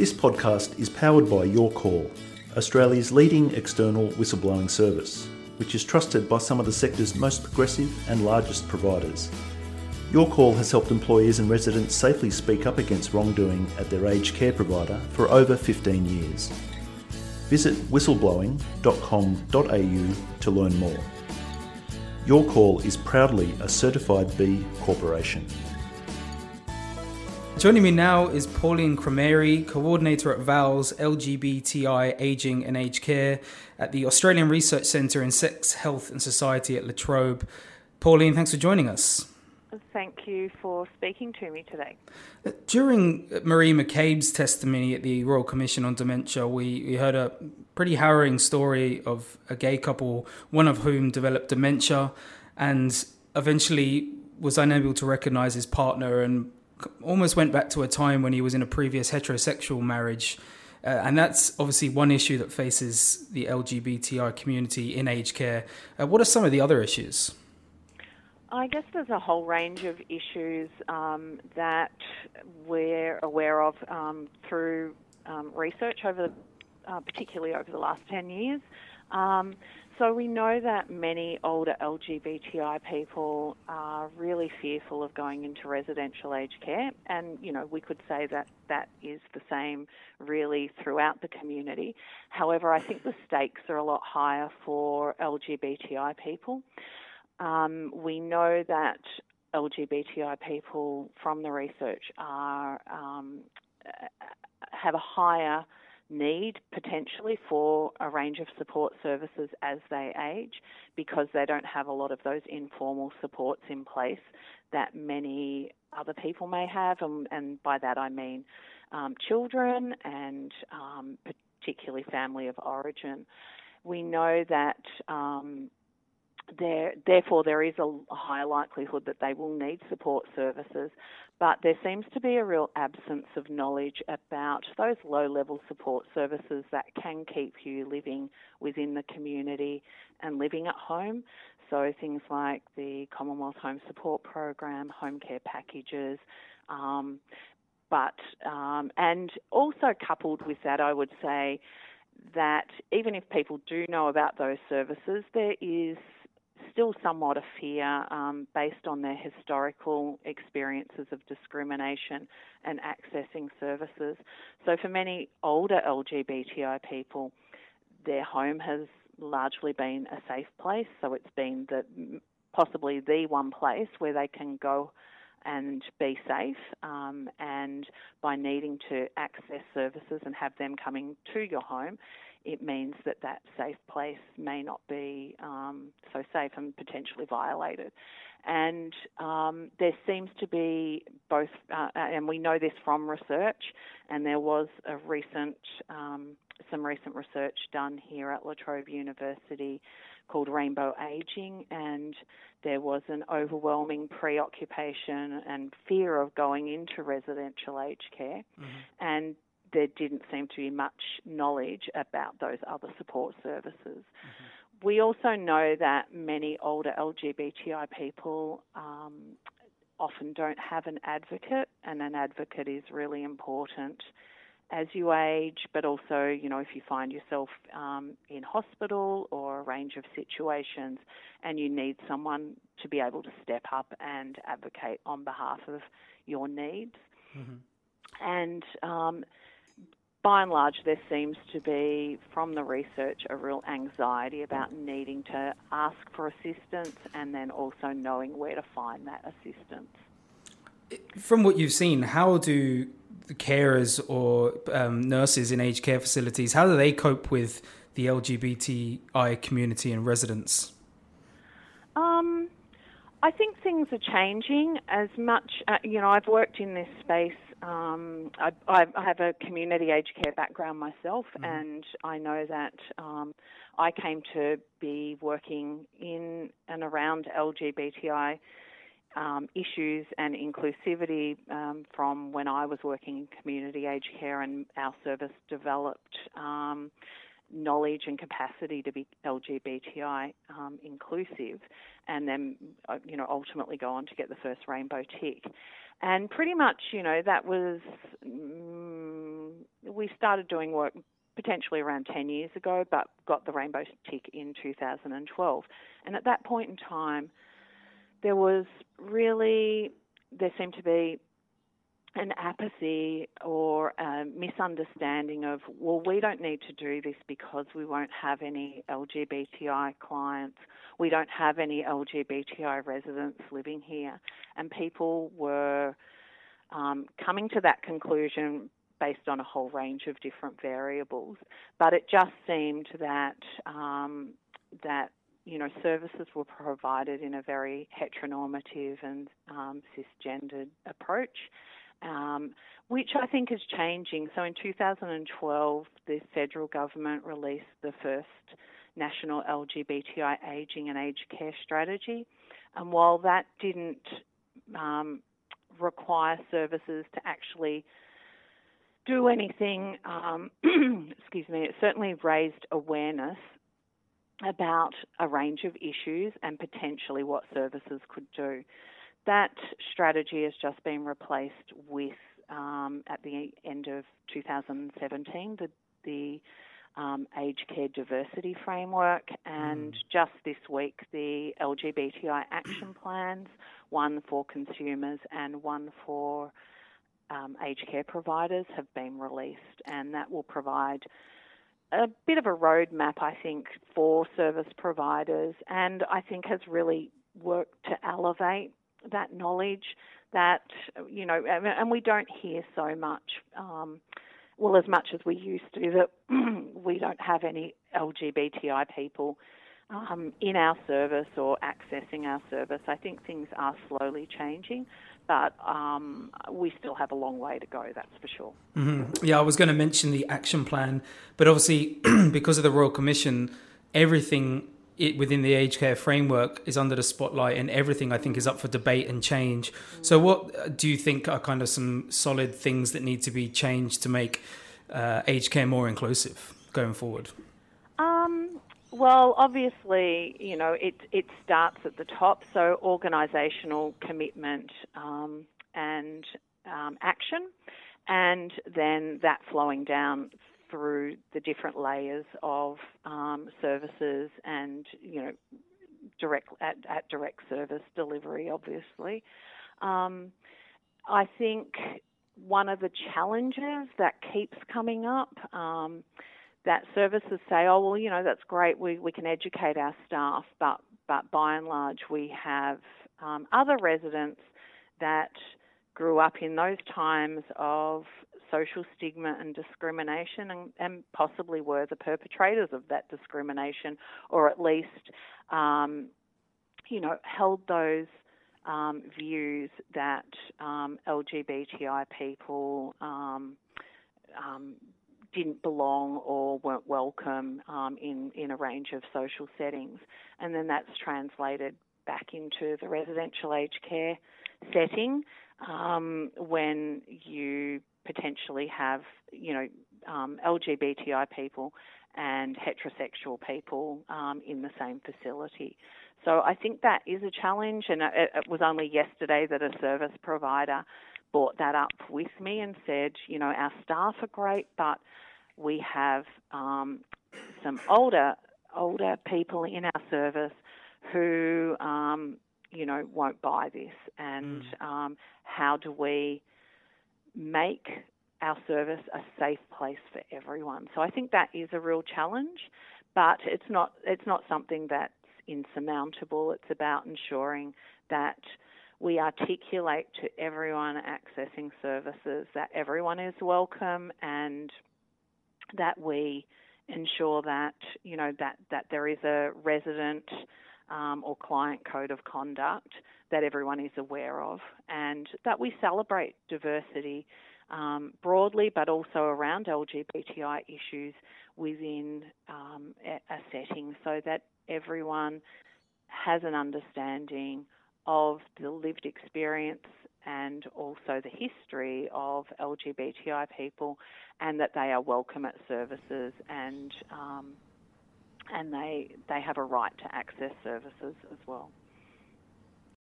This podcast is powered by Your Call, Australia's leading external whistleblowing service, which is trusted by some of the sector's most progressive and largest providers. Your Call has helped employees and residents safely speak up against wrongdoing at their aged care provider for over 15 years. Visit whistleblowing.com.au to learn more. Your Call is proudly a certified B corporation. Joining me now is Pauline Crameri, coordinator at VAL's LGBTI Aging and Age Care at the Australian Research Centre in Sex, Health and Society at La Trobe. Pauline, thanks for joining us. Thank you for speaking to me today. During Marie McCabe's testimony at the Royal Commission on Dementia, we, we heard a pretty harrowing story of a gay couple, one of whom developed dementia and eventually was unable to recognize his partner and almost went back to a time when he was in a previous heterosexual marriage. Uh, and that's obviously one issue that faces the LGBTI community in aged care. Uh, what are some of the other issues? I guess there's a whole range of issues um, that we're aware of um, through um, research over, uh, particularly over the last 10 years. Um, so we know that many older LGBTI people are really fearful of going into residential aged care, and you know we could say that that is the same really throughout the community. However, I think the stakes are a lot higher for LGBTI people. Um, we know that LGBTI people from the research are um, have a higher need potentially for a range of support services as they age because they don't have a lot of those informal supports in place that many other people may have, and, and by that I mean um, children and um, particularly family of origin. We know that um, there, therefore, there is a high likelihood that they will need support services, but there seems to be a real absence of knowledge about those low level support services that can keep you living within the community and living at home. So, things like the Commonwealth Home Support Program, home care packages. Um, but, um, and also coupled with that, I would say that even if people do know about those services, there is still somewhat a fear um, based on their historical experiences of discrimination and accessing services. So, for many older LGBTI people, their home has largely been a safe place. So, it's been the possibly the one place where they can go and be safe. Um, and by needing to access services and have them coming to your home, it means that that safe place may not be um, so safe and potentially violated. And um, there seems to be both, uh, and we know this from research, and there was a recent, um, some recent research done here at La Trobe University called Rainbow Aging, and there was an overwhelming preoccupation and fear of going into residential aged care. Mm-hmm. And there didn't seem to be much knowledge about those other support services. Mm-hmm. We also know that many older LGBTI people um, often don't have an advocate, and an advocate is really important as you age, but also, you know, if you find yourself um, in hospital or a range of situations and you need someone to be able to step up and advocate on behalf of your needs. Mm-hmm. And um, by and large, there seems to be, from the research, a real anxiety about needing to ask for assistance and then also knowing where to find that assistance. From what you've seen, how do the carers or um, nurses in aged care facilities, how do they cope with the LGBTI community and residents? Um, I think things are changing as much. Uh, you know, I've worked in this space um, I, I, have a community aged care background myself, mm-hmm. and I know that um, I came to be working in and around LGBTI um, issues and inclusivity um, from when I was working in community aged care, and our service developed um, knowledge and capacity to be LGBTI um, inclusive, and then uh, you know ultimately go on to get the first rainbow tick. And pretty much, you know, that was, mm, we started doing work potentially around 10 years ago, but got the rainbow tick in 2012. And at that point in time, there was really, there seemed to be an apathy or a misunderstanding of, well, we don't need to do this because we won't have any LGBTI clients. We don't have any LGBTI residents living here. And people were um, coming to that conclusion based on a whole range of different variables. But it just seemed that um, that you know services were provided in a very heteronormative and um, cisgendered approach. Um, which I think is changing. So in 2012, the federal government released the first national LGBTI aging and aged care strategy. And while that didn't um, require services to actually do anything, um, excuse me, it certainly raised awareness about a range of issues and potentially what services could do. That strategy has just been replaced with, um, at the end of 2017, the, the um, aged care diversity framework, and mm. just this week, the LGBTI action plans, one for consumers and one for um, aged care providers, have been released, and that will provide a bit of a roadmap, I think, for service providers, and I think has really worked to elevate that knowledge that you know, and we don't hear so much. Um, well, as much as we used to, that we don't have any LGBTI people um, in our service or accessing our service. I think things are slowly changing, but um, we still have a long way to go, that's for sure. Mm-hmm. Yeah, I was going to mention the action plan, but obviously, because of the Royal Commission, everything it, within the aged care framework is under the spotlight and everything I think is up for debate and change. So, what do you think are kind of some solid things that need to be changed to make uh, aged care more inclusive going forward? Um, well, obviously, you know, it, it starts at the top, so organisational commitment um, and um, action, and then that flowing down through the different layers of um, services and you know direct at, at direct service delivery. Obviously, um, I think one of the challenges that keeps coming up. Um, that services say, oh well, you know that's great. We we can educate our staff, but but by and large we have um, other residents that grew up in those times of social stigma and discrimination and, and possibly were the perpetrators of that discrimination or at least, um, you know, held those um, views that um, LGBTI people um, um, didn't belong or weren't welcome um, in, in a range of social settings. And then that's translated back into the residential aged care setting um, when you potentially have, you know, um, LGBTI people and heterosexual people um, in the same facility. So I think that is a challenge, and it, it, was only yesterday that a service provider brought that up with me and said, you know, our staff are great, but we have um, some older older people in our service who, um, you know, won't buy this, and mm. Um, how do we make our service a safe place for everyone. So I think that is a real challenge, but it's not it's not something that's insurmountable. It's about ensuring that we articulate to everyone accessing services that everyone is welcome and that we ensure that you know that that there is a resident um, or client code of conduct that everyone is aware of, and that we celebrate diversity um, broadly, but also around LGBTI issues within um, a setting so that everyone has an understanding of the lived experience and also the history of LGBTI people, and that they are welcome at services and um, and they they have a right to access services as well.